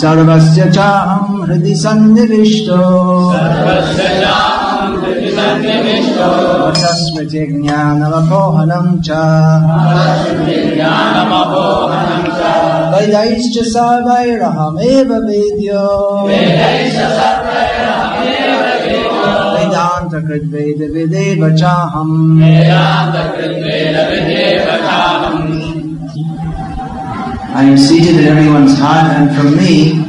सर्वस्य चाहं हृदि सन्निविष्टो स्मृतिज्ञानमपोहनं च वैदैश्च सर्वैरहमेव वेद्यो वेदान्तकृद्वेदविदेव चाहम् I am seated in everyone's heart, and from me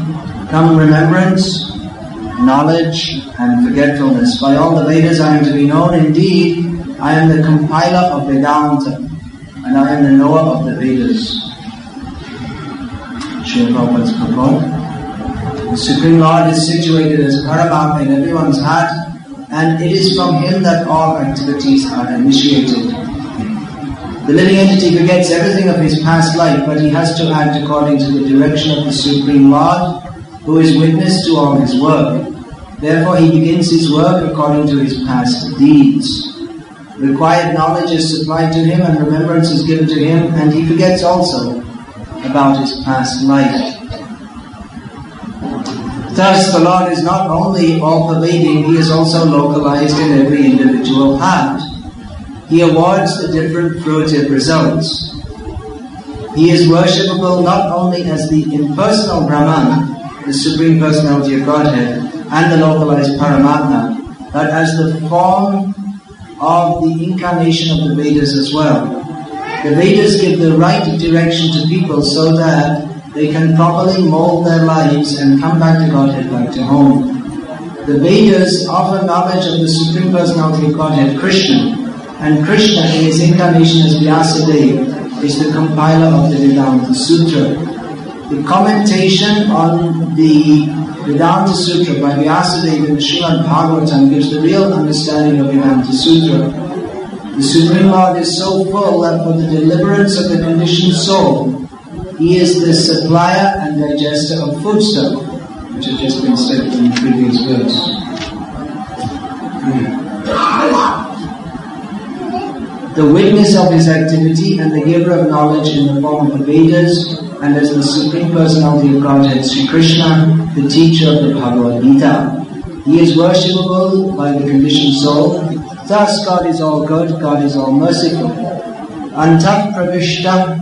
come remembrance, knowledge, and forgetfulness. By all the Vedas I am to be known. Indeed, I am the compiler of Vedanta, and I am the knower of the Vedas. Srila Prabhupada's purport. The Supreme Lord is situated as Paramatma in everyone's heart, and it is from Him that all activities are initiated. The living entity forgets everything of his past life, but he has to act according to the direction of the Supreme Lord, who is witness to all his work. Therefore, he begins his work according to his past deeds. Required knowledge is supplied to him, and remembrance is given to him, and he forgets also about his past life. Thus, the Lord is not only all pervading, he is also localized in every individual heart. He awards the different fruitive results. He is worshipable not only as the impersonal Brahman, the Supreme Personality of Godhead, and the localized Paramatma, but as the form of the incarnation of the Vedas as well. The Vedas give the right direction to people so that they can properly mold their lives and come back to Godhead, back to home. The Vedas offer knowledge of the Supreme Personality of Godhead, Krishna, and Krishna in his incarnation as Vyasadeva is the compiler of the Vedanta Sutra. The commentation on the Vedanta Sutra by Vyasadeva in the Srimad Bhagavatam gives the real understanding of Vedanta Sutra. The Supreme Lord is so full that for the deliverance of the conditioned soul, He is the supplier and digester of foodstuff, which has just been said in the previous verse. The witness of his activity and the giver of knowledge in the form of the Vedas, and as the Supreme Personality of Godhead, Sri Krishna, the teacher of the Bhagavad Gita. He is worshipable by the conditioned soul. Thus, God is all good, God is all merciful. Antat pravishta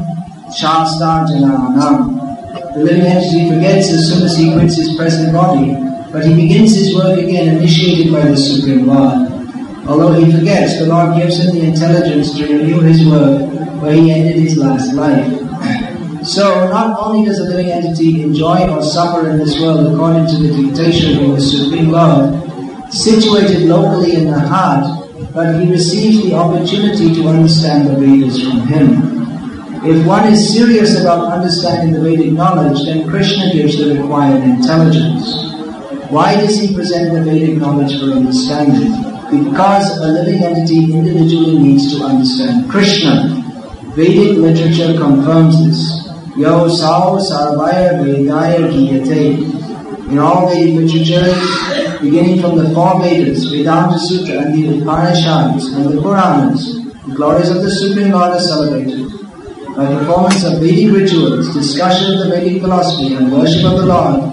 shasta jananam. The living entity forgets as soon as he quits his present body, but he begins his work again, initiated by the Supreme Lord. Although he forgets, the Lord gives him the intelligence to renew his work where he ended his last life. So, not only does a living entity enjoy or suffer in this world according to the dictation of the Supreme Lord, situated locally in the heart, but he receives the opportunity to understand the Vedas from him. If one is serious about understanding the Vedic knowledge, then Krishna gives the required intelligence. Why does he present the Vedic knowledge for understanding? Because a living entity individually needs to understand Krishna. Vedic literature confirms this. Yo sao sarvaya vedaya giyate. In all Vedic literature, beginning from the four Vedas, Vedanta Sutra and the Upanishads and the Puranas, the glories of the Supreme Lord are celebrated. By performance of Vedic rituals, discussion of the Vedic philosophy and worship of the Lord,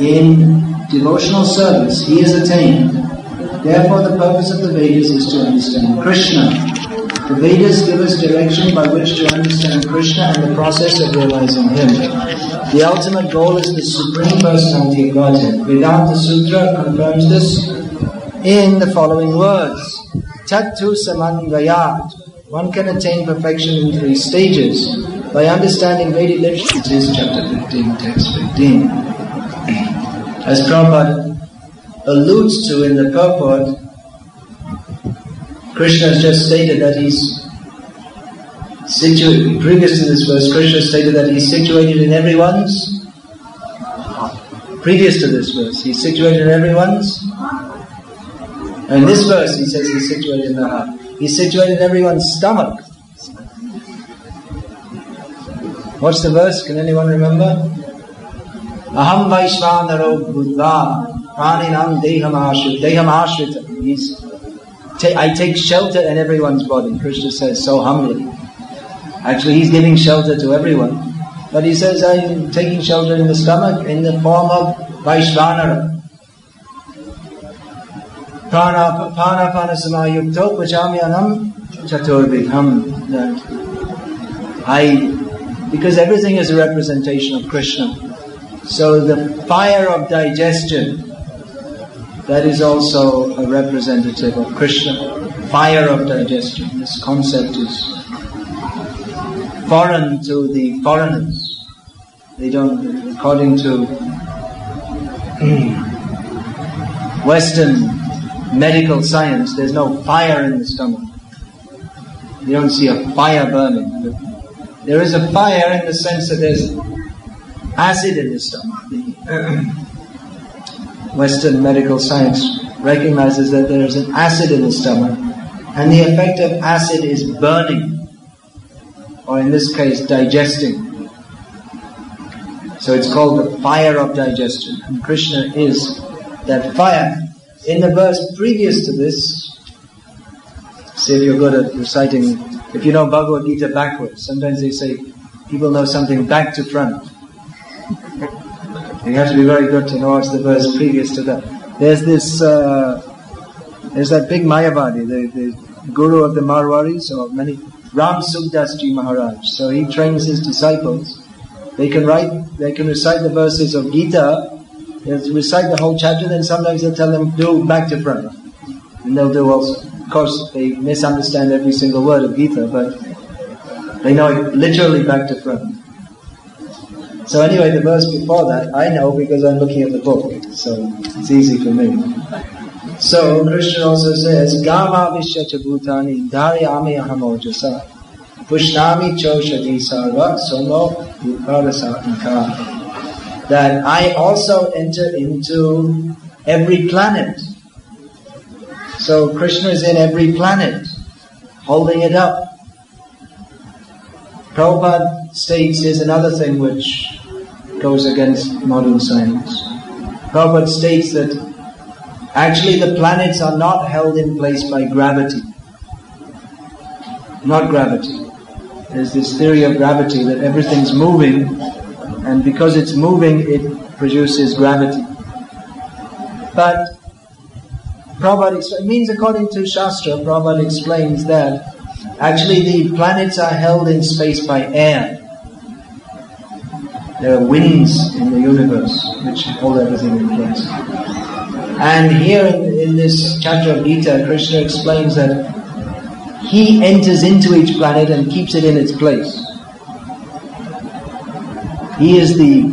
in devotional service, he is attained Therefore, the purpose of the Vedas is to understand Krishna. The Vedas give us direction by which to understand Krishna and the process of realizing Him. The ultimate goal is the Supreme Personality of Godhead. Vedanta Sutra confirms this in the following words. Tattu samanvayat. One can attain perfection in three stages. By understanding Vedic literature, it is chapter 15, text 15. As Prabhupada alludes to in the purport, Krishna has just stated that he's situated, previous to this verse, Krishna stated that he's situated in everyone's, previous to this verse, he's situated in everyone's, and in this verse he says he's situated in the heart. He's situated in everyone's stomach. What's the verse? Can anyone remember? Aham Vaishvanaro Bhutva Praninam Deham Ashrita. Deham Ashrita. He's, I take shelter in everyone's body. Krishna says so humbly. Actually, he's giving shelter to everyone. But he says, I'm taking shelter in the stomach in the form of Vaishvanara. I, because everything is a representation of Krishna. So the fire of digestion, that is also a representative of Krishna. Fire of digestion. This concept is foreign to the foreigners. They don't, according to hmm, Western medical science, there's no fire in the stomach. You don't see a fire burning. There is a fire in the sense that there's acid in the stomach. Western medical science recognizes that there is an acid in the stomach, and the effect of acid is burning, or in this case, digesting. So it's called the fire of digestion, and Krishna is that fire. In the verse previous to this, see if you're good at reciting, if you know Bhagavad Gita backwards, sometimes they say people know something back to front. You have to be very good to know what's the verse previous to that. There's this, uh, there's that big Mayavadi, the, the guru of the Marwaris, or many, Ram Sukdas Ji Maharaj. So he trains his disciples. They can write, they can recite the verses of Gita They'll recite the whole chapter, then sometimes they'll tell them, do back to front. And they'll do also. Of course, they misunderstand every single word of Gita, but they know it literally back to front. So anyway, the verse before that, I know because I'm looking at the book, so it's easy for me. So Krishna also says, Gama Vishyacha Bhutani Dharyami Ahamojasa Pushnami Choshadi Sarva Somo Uparasatmaka that I also enter into every planet. So Krishna is in every planet, holding it up. Prabhupada states is another thing which goes against modern science. Prabhupada states that actually the planets are not held in place by gravity. Not gravity. There's this theory of gravity that everything's moving and because it's moving, it produces gravity. But Prabhupada, it means according to Shastra, Prabhupada explains that actually the planets are held in space by air. There are winds in the universe which hold everything in place. And here in, in this chapter of Gita, Krishna explains that he enters into each planet and keeps it in its place. He is the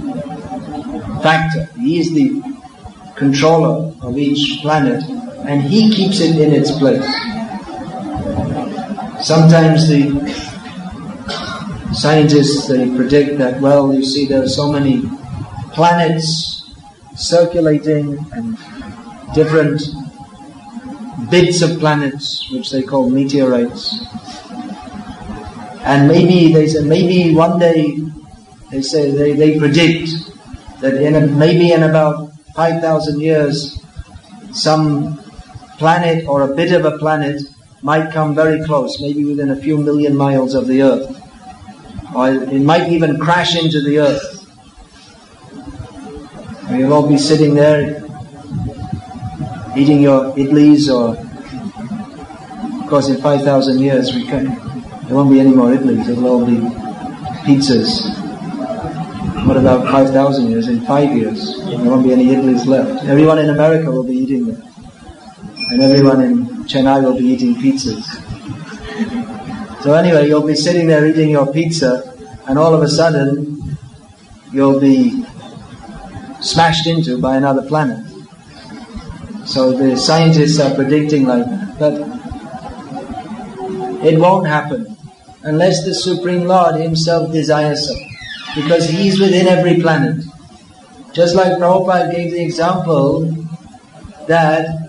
factor, He is the controller of each planet, and He keeps it in its place. Sometimes the scientists they predict that well, you see, there are so many planets circulating and different bits of planets, which they call meteorites. And maybe they say maybe one day they say they, they predict that in a, maybe in about 5,000 years, some planet or a bit of a planet might come very close, maybe within a few million miles of the Earth. Or it might even crash into the Earth. You'll all be sitting there eating your idlis or of course in 5,000 years we can, there won't be any more idlis, it'll all be pizzas. What about 5,000 years? In five years, there won't be any idlis left. Everyone in America will be eating them. And everyone in Chennai will be eating pizzas. So anyway, you'll be sitting there eating your pizza, and all of a sudden, you'll be smashed into by another planet. So the scientists are predicting like that. But it won't happen unless the Supreme Lord Himself desires so because He's within every planet. Just like Prabhupada gave the example that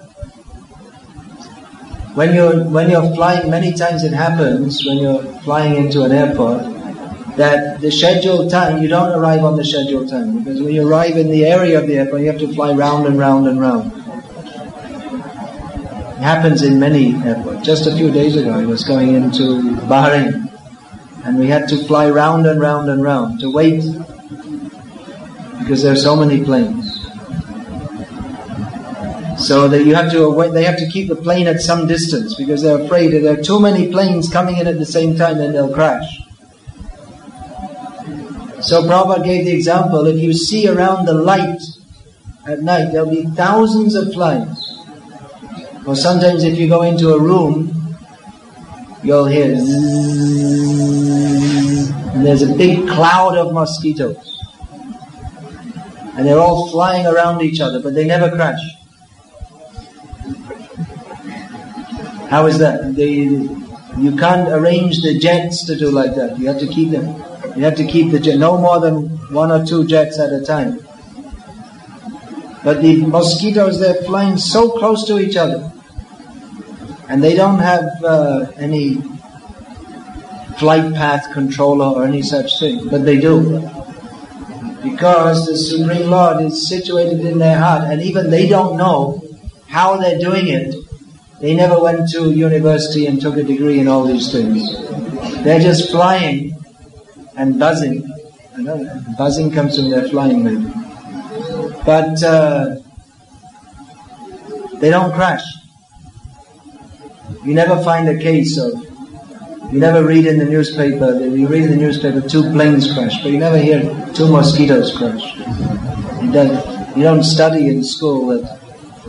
when you're when you're flying, many times it happens when you're flying into an airport that the scheduled time you don't arrive on the scheduled time because when you arrive in the area of the airport you have to fly round and round and round. It happens in many airports. Just a few days ago I was going into Bahrain And we had to fly round and round and round to wait because there are so many planes. So that you have to they have to keep the plane at some distance because they're afraid that there are too many planes coming in at the same time and they'll crash. So Prabhupada gave the example, if you see around the light at night, there'll be thousands of flies. Or sometimes if you go into a room, you'll hear and there's a big cloud of mosquitoes. And they're all flying around each other, but they never crash. How is that? They, you can't arrange the jets to do like that. You have to keep them. You have to keep the jet, no more than one or two jets at a time. But the mosquitoes, they're flying so close to each other. And they don't have uh, any flight path controller or any such thing, but they do. Because the Supreme Lord is situated in their heart, and even they don't know how they're doing it they never went to university and took a degree in all these things. They're just flying and buzzing. I know buzzing comes from their flying maybe. But uh, they don't crash. You never find a case of, you never read in the newspaper, you read in the newspaper two planes crash, but you never hear two mosquitoes crash. You don't, you don't study in school that,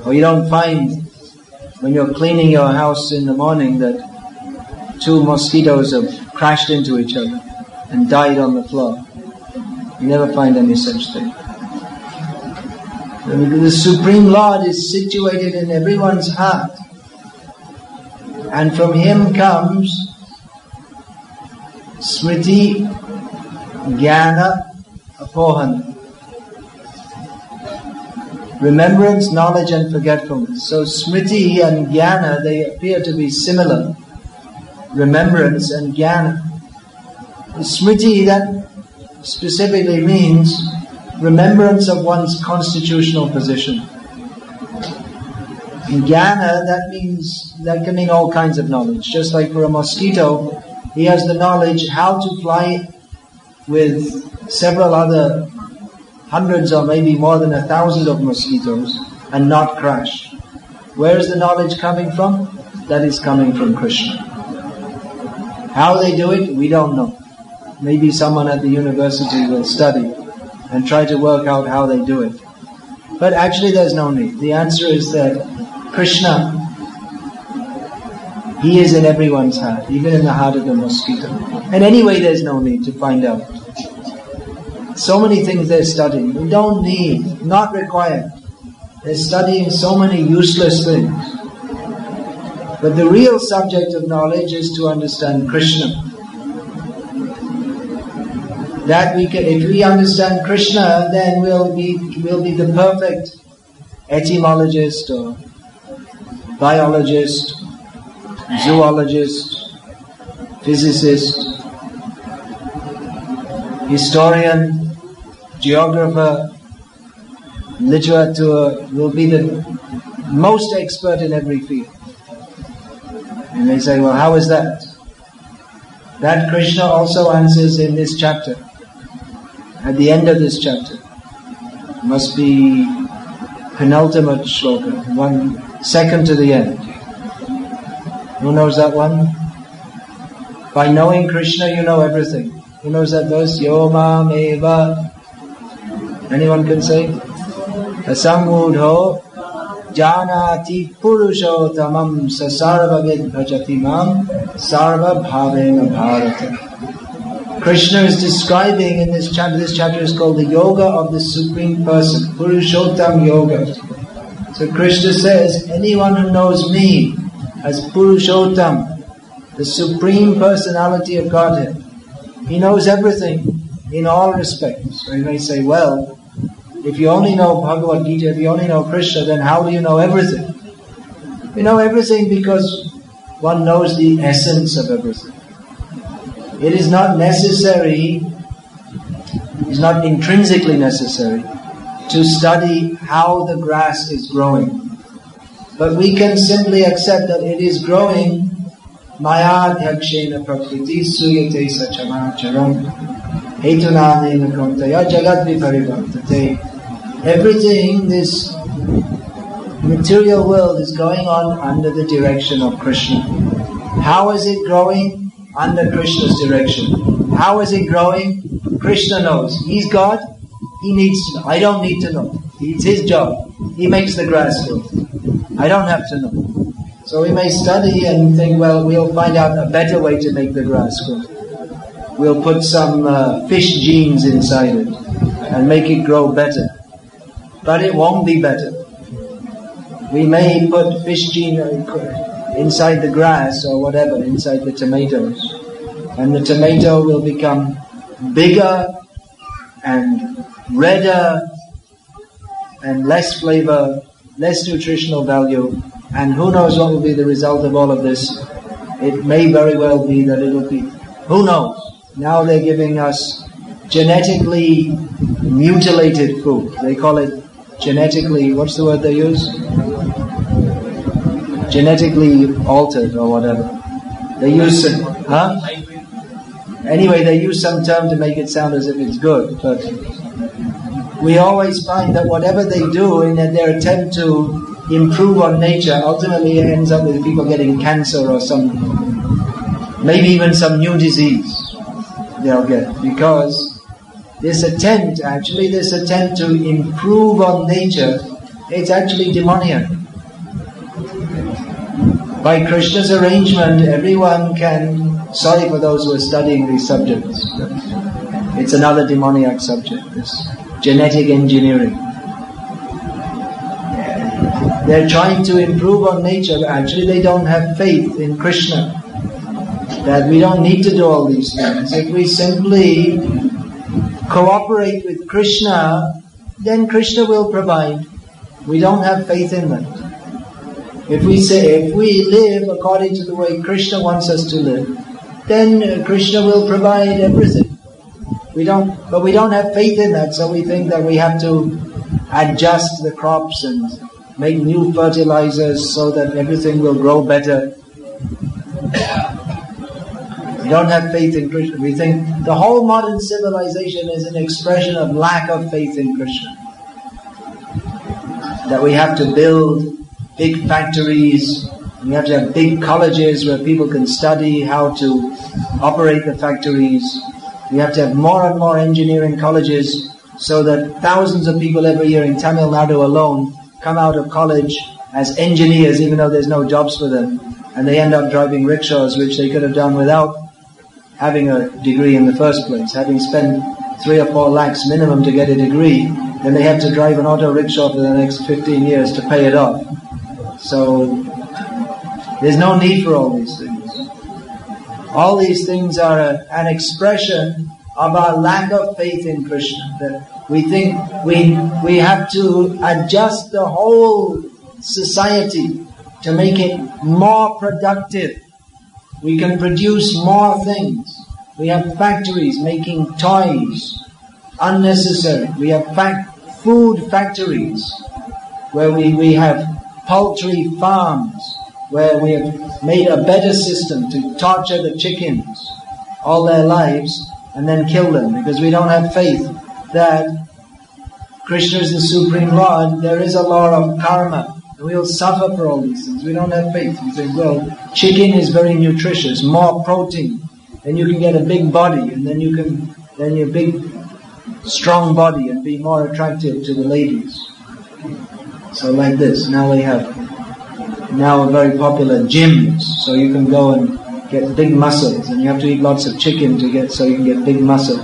or you don't find when you're cleaning your house in the morning that two mosquitoes have crashed into each other and died on the floor. You never find any such thing. The Supreme Lord is situated in everyone's heart. And from Him comes Smriti, Jnana, Apohana remembrance, knowledge, and forgetfulness. So smriti and jnana, they appear to be similar. Remembrance and jnana. Smriti, that specifically means remembrance of one's constitutional position. Jnana, that means, that can mean all kinds of knowledge. Just like for a mosquito, he has the knowledge how to fly with several other hundreds or maybe more than a thousand of mosquitoes and not crash. Where is the knowledge coming from? That is coming from Krishna. How they do it, we don't know. Maybe someone at the university will study and try to work out how they do it. But actually there's no need. The answer is that Krishna, He is in everyone's heart, even in the heart of the mosquito. And anyway, there's no need to find out. So many things they're studying. We don't need, not required. They're studying so many useless things. But the real subject of knowledge is to understand Krishna. That we can, if we understand Krishna, then we'll be, we'll be the perfect etymologist or biologist, zoologist, physicist, historian, geographer, literature will be the most expert in every field. And they say, well, how is that? That Krishna also answers in this chapter. At the end of this chapter. Must be penultimate shloka, one second to the end. Who knows that one? By knowing Krishna, you know everything. Who knows that verse? Yoma meva Anyone can say? Asamudho janati purushottamam sasarvavid bhajati mam sarva bhavena bharata. Krishna is describing in this chapter, this chapter is called the Yoga of the Supreme Person, Purushottam Yoga. So Krishna says, anyone who knows me as Purushottam, the Supreme Personality of Godhead, he knows everything in all respects. So you may say, well, if you only know Bhagavad Gita, if you only know Krishna, then how do you know everything? You know everything because one knows the essence of everything. It is not necessary, it's not intrinsically necessary to study how the grass is growing. But we can simply accept that it is growing mayadhyakshena prakriti suyate sachamacharam jagat. Everything, this material world is going on under the direction of Krishna. How is it growing? Under Krishna's direction. How is it growing? Krishna knows. He's God. He needs to know. I don't need to know. It's his job. He makes the grass grow. I don't have to know. So we may study and think, well, we'll find out a better way to make the grass grow. We'll put some uh, fish genes inside it and make it grow better. But it won't be better. We may put fish gene uh, inside the grass or whatever, inside the tomatoes. And the tomato will become bigger and redder and less flavor, less nutritional value, and who knows what will be the result of all of this. It may very well be that it'll be, who knows? Now they're giving us genetically mutilated food. They call it genetically, what's the word they use? Genetically altered or whatever. They use, huh? Anyway, they use some term to make it sound as if it's good, but we always find that whatever they do in their attempt to improve on nature ultimately ends up with people getting cancer or some, maybe even some new disease they'll get because this attempt, actually, this attempt to improve on nature, it's actually demoniac. By Krishna's arrangement, everyone can, sorry for those who are studying these subjects, it's another demoniac subject, this genetic engineering. They're trying to improve on nature, but actually they don't have faith in Krishna. That we don't need to do all these things. If we simply cooperate with Krishna, then Krishna will provide. We don't have faith in that. If we say, if we live according to the way Krishna wants us to live, then Krishna will provide everything. We don't, but we don't have faith in that, so we think that we have to adjust the crops and make new fertilizers so that everything will grow better. We don't have faith in Krishna. We think the whole modern civilization is an expression of lack of faith in Krishna. That we have to build big factories, we have to have big colleges where people can study how to operate the factories. We have to have more and more engineering colleges so that thousands of people every year in Tamil Nadu alone come out of college as engineers even though there's no jobs for them. And they end up driving rickshaws, which they could have done without having a degree in the first place. Having spent three or four lakhs minimum to get a degree, then they have to drive an auto rickshaw for the next 15 years to pay it off. So there's no need for all these things. All these things are a, an expression of our lack of faith in Krishna. That we think we we have to adjust the whole society to make it more productive. We can produce more things. We have factories making toys, unnecessary. We have fac- food factories where we, we have poultry farms where we have made a better system to torture the chickens all their lives and then kill them because we don't have faith that Krishna is the Supreme Lord. There is a law of karma. We'll suffer for all these things. We don't have faith. We think, well, chicken is very nutritious, more protein. and you can get a big body and then you can, then you're big, strong body and be more attractive to the ladies. So like this, now we have now very popular gyms, so you can go and get big muscles, and you have to eat lots of chicken to get so you can get big muscles.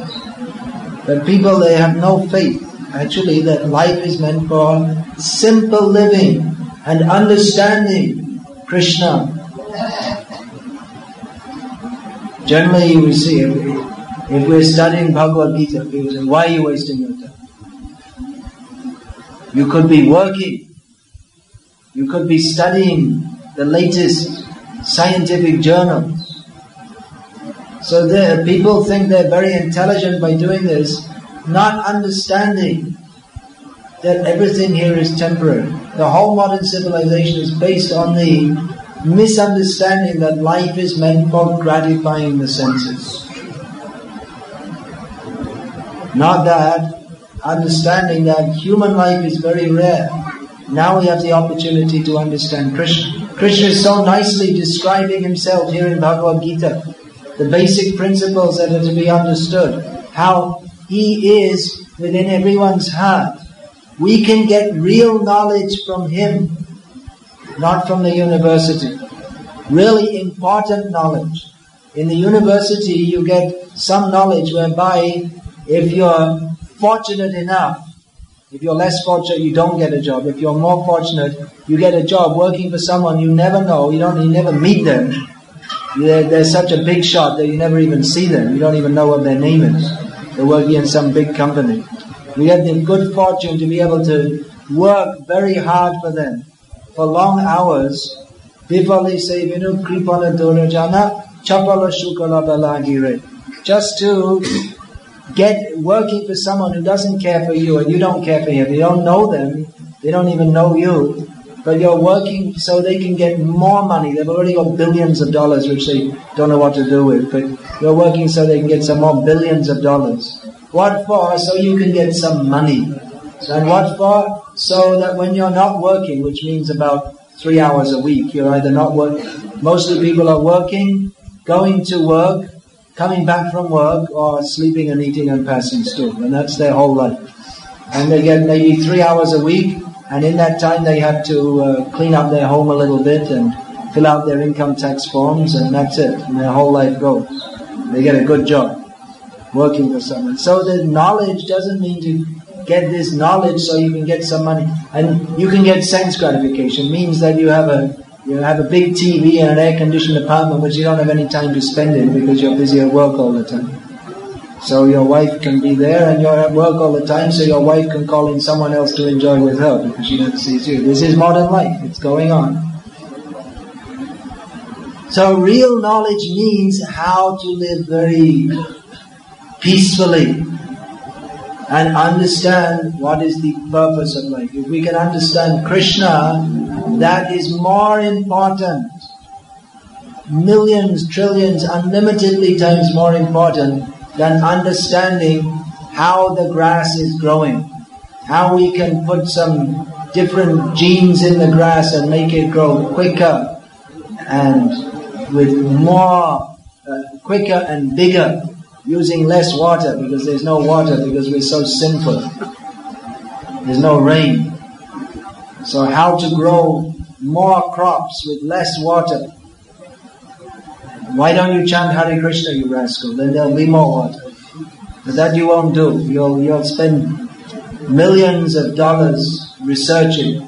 But people they have no faith actually that life is meant for simple living and understanding Krishna. Generally, we see if, if we're studying Bhagavad Gita, people say, "Why are you wasting your time?" You could be working. You could be studying the latest scientific journals. So there, people think they're very intelligent by doing this, not understanding that everything here is temporary. The whole modern civilization is based on the misunderstanding that life is meant for gratifying the senses. Not that, understanding that human life is very rare. Now we have the opportunity to understand Krishna. Krishna is so nicely describing himself here in Bhagavad Gita. The basic principles that are to be understood. How he is within everyone's heart. We can get real knowledge from him, not from the university. Really important knowledge. In the university, you get some knowledge whereby if you're fortunate enough, if you're less fortunate, you don't get a job. If you're more fortunate, you get a job working for someone you never know, you don't, you never meet them. They're, they're such a big shot that you never even see them. You don't even know what their name is. They're working in some big company. We had the good fortune to be able to work very hard for them for long hours. Just to get working for someone who doesn't care for you and you don't care for him. You don't know them. They don't even know you. But you're working so they can get more money. They've already got billions of dollars, which they don't know what to do with. But you're working so they can get some more billions of dollars. What for? So you can get some money. And what for? So that when you're not working, which means about three hours a week, you're either not working. Mostly people are working, going to work, coming back from work or sleeping and eating and passing stool. And that's their whole life. And they get maybe three hours a week, and in that time they have to uh, clean up their home a little bit and fill out their income tax forms, and that's it. And their whole life goes. They get a good job working for someone. So the knowledge doesn't mean to get this knowledge so you can get some money. And you can get sense gratification. means that you have a you have a big TV and an air-conditioned apartment which you don't have any time to spend in because you're busy at work all the time. So your wife can be there and you're at work all the time so your wife can call in someone else to enjoy with her because she never sees you. This is modern life. It's going on. So real knowledge means how to live very peacefully and understand what is the purpose of life. If we can understand Krishna, that is more important. Millions, trillions, unlimitedly times more important than understanding how the grass is growing. How we can put some different genes in the grass and make it grow quicker and with more, uh, quicker and bigger using less water because there's no water because we're so sinful. There's no rain. So how to grow more crops with less water? Why don't you chant Hare Krishna, you rascal? Then there'll be more water. But that you won't do. You'll, you'll spend millions of dollars researching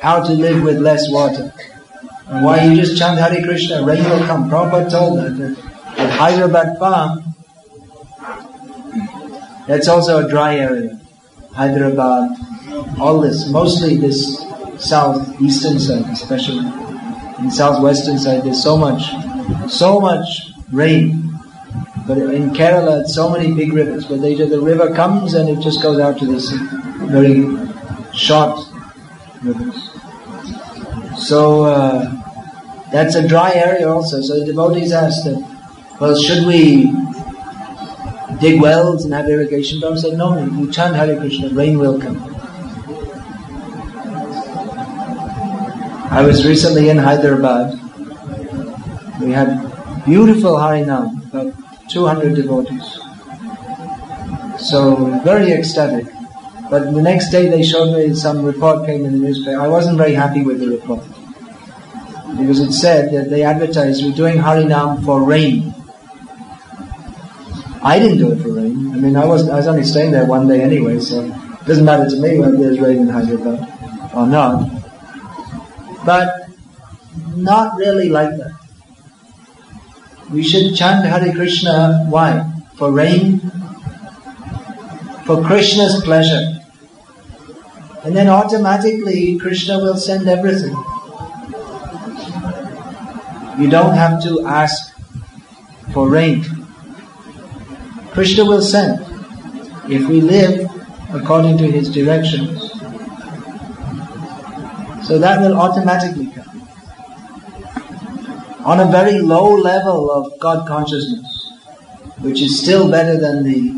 how to live with less water. And why you just chant Hare Krishna, rain will come. Prabhupada told that at Hyderabad farm, that's also a dry area. Hyderabad, all this, mostly this southeastern side, especially in southwestern side, there's so much, so much rain. But in Kerala, it's so many big rivers. But they, the river comes and it just goes out to this very short rivers. So uh, that's a dry area also. So the devotees asked well, should we dig wells and have irrigation dams. said, no, you chant Hare Krishna, rain will come. I was recently in Hyderabad. We had beautiful Harinam, about 200 devotees. So very ecstatic. But the next day they showed me some report came in the newspaper. I wasn't very happy with the report. Because it said that they advertised we're doing Harinam for rain. I didn't do it for rain. I mean, I was I was only staying there one day anyway, so it doesn't matter to me whether there's rain in Hyderabad or not. But not really like that. We should chant Hare Krishna. Why? For rain, for Krishna's pleasure. And then automatically Krishna will send everything. You don't have to ask for rain. Krishna will send if we live according to his directions. So that will automatically come. on a very low level of God consciousness, which is still better than the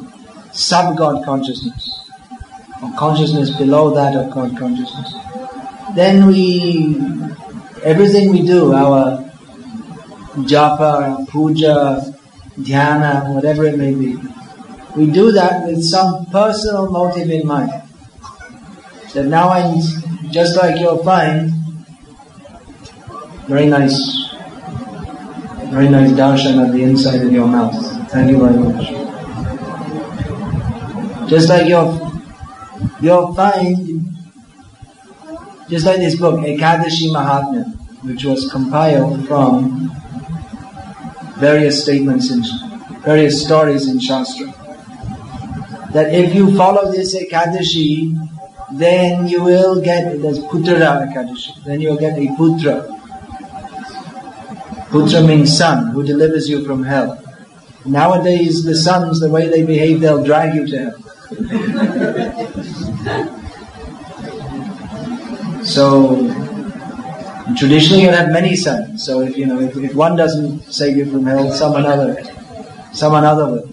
sub-God consciousness, or consciousness below that of God consciousness, then we, everything we do, our japa, our puja, dhyana, whatever it may be, we do that with some personal motive in mind. That now I'm, just like you'll find, very nice, very nice darshan at the inside of your mouth. Thank you very much. Just like you'll, you'll find, just like this book, Ekadashi Mahatmya, which was compiled from various statements in various stories in Shastra. That if you follow this Ekadashi, then you will get, this Putra Ekadashi, then you'll get a Putra. Putra means son, who delivers you from hell. Nowadays, the sons, the way they behave, they'll drag you to hell. so, traditionally, you have many sons. So, if you know, if, if one doesn't save you from hell, some another, some another will.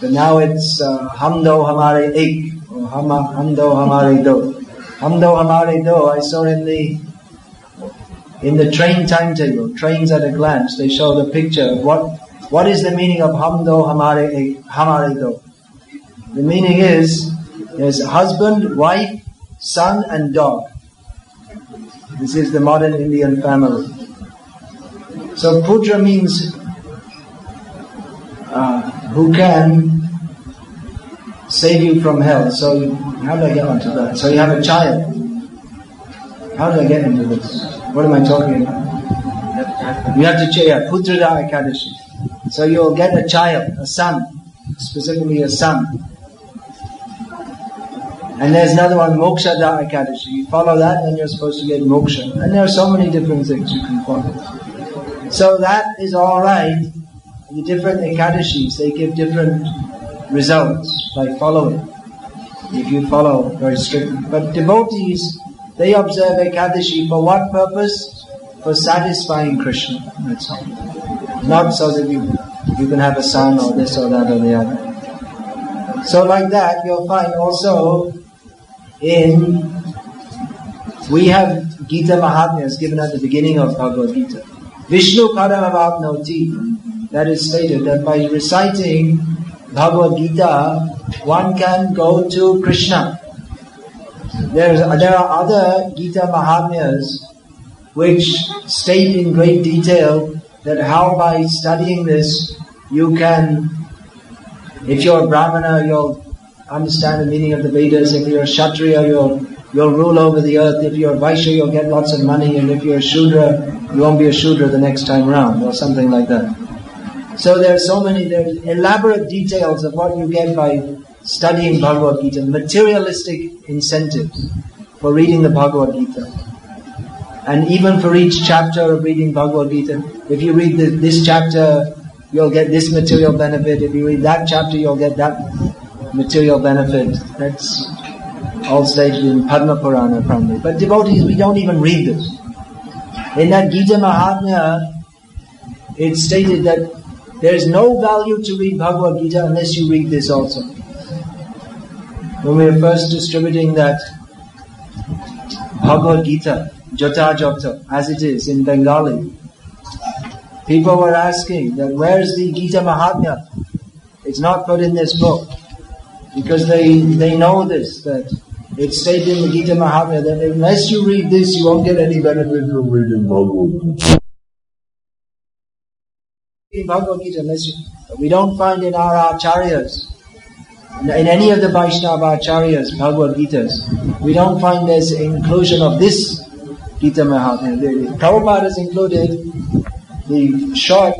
But now it's uh, Hamdo Hamare Ek, or Hamdo Hamare Do. Hamdo Hamare Do, I saw in the in the train timetable, trains at a glance, they show the picture of what, what is the meaning of hamdo hamare, ek, hamare do. The meaning is, there's husband, wife, son and dog. This is the modern Indian family. So putra means uh, who can save you from hell. So how do I get onto that? So you have a child. How do I get into this? What am I talking about? You have to check, yeah, Putrada Ekadashi. So you'll get a child, a son, specifically a son. And there's another one, Moksha Da Ekadashi. You follow that, then you're supposed to get moksha. And there are so many different things you can follow. So that is alright. The different Ekadashis, they give different results by following. If you follow very strictly. But devotees, they observe Ekadashi for what purpose? For satisfying Krishna. That's all. Not so that you, you can have a son or this or that or the other. So like that, you'll find also in, we have Gita Mahatmyas given at the beginning of Bhagavad Gita. Vishnu Paramavapnoti, that is stated that by reciting Bhagavad Gita, one can go to Krishna. There's, there are other Gita Mahatmyas which state in great detail that how by studying this you can, if you're a Brahmana, you'll understand the meaning of the Vedas. If you're a Kshatriya, you'll, you'll rule over the earth. If you're a Vaishya, you'll get lots of money. And if you're a Shudra, you won't be a Shudra the next time round, or something like that. So there are so many, there are elaborate details of what you get by studying Bhagavad Gita, materialistic incentives for reading the Bhagavad Gita. And even for each chapter of reading Bhagavad Gita, if you read the, this chapter, you'll get this material benefit. If you read that chapter, you'll get that material benefit. That's all stated in Padma Purana probably. But devotees, we don't even read this. In that Gita Mahatmya, it's stated that there is no value to read Bhagavad Gita unless you read this also when we were first distributing that Bhagavad Gita, Jota Jota, as it is in Bengali, people were asking that where's the Gita Mahatmya? It's not put in this book. Because they, they know this, that it's stated in the Gita Mahatmya that unless you read this, you won't get any benefit from reading Bhagavad Gita. We don't find in our acharyas in any of the Vaishnava Acharyas, Bhagavad Gitas, we don't find there's inclusion of this Gita Mahatmya. Prabhupada has included the short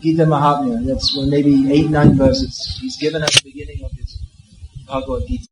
Gita Mahatmya, that's maybe eight, nine verses. He's given at the beginning of his Bhagavad Gita.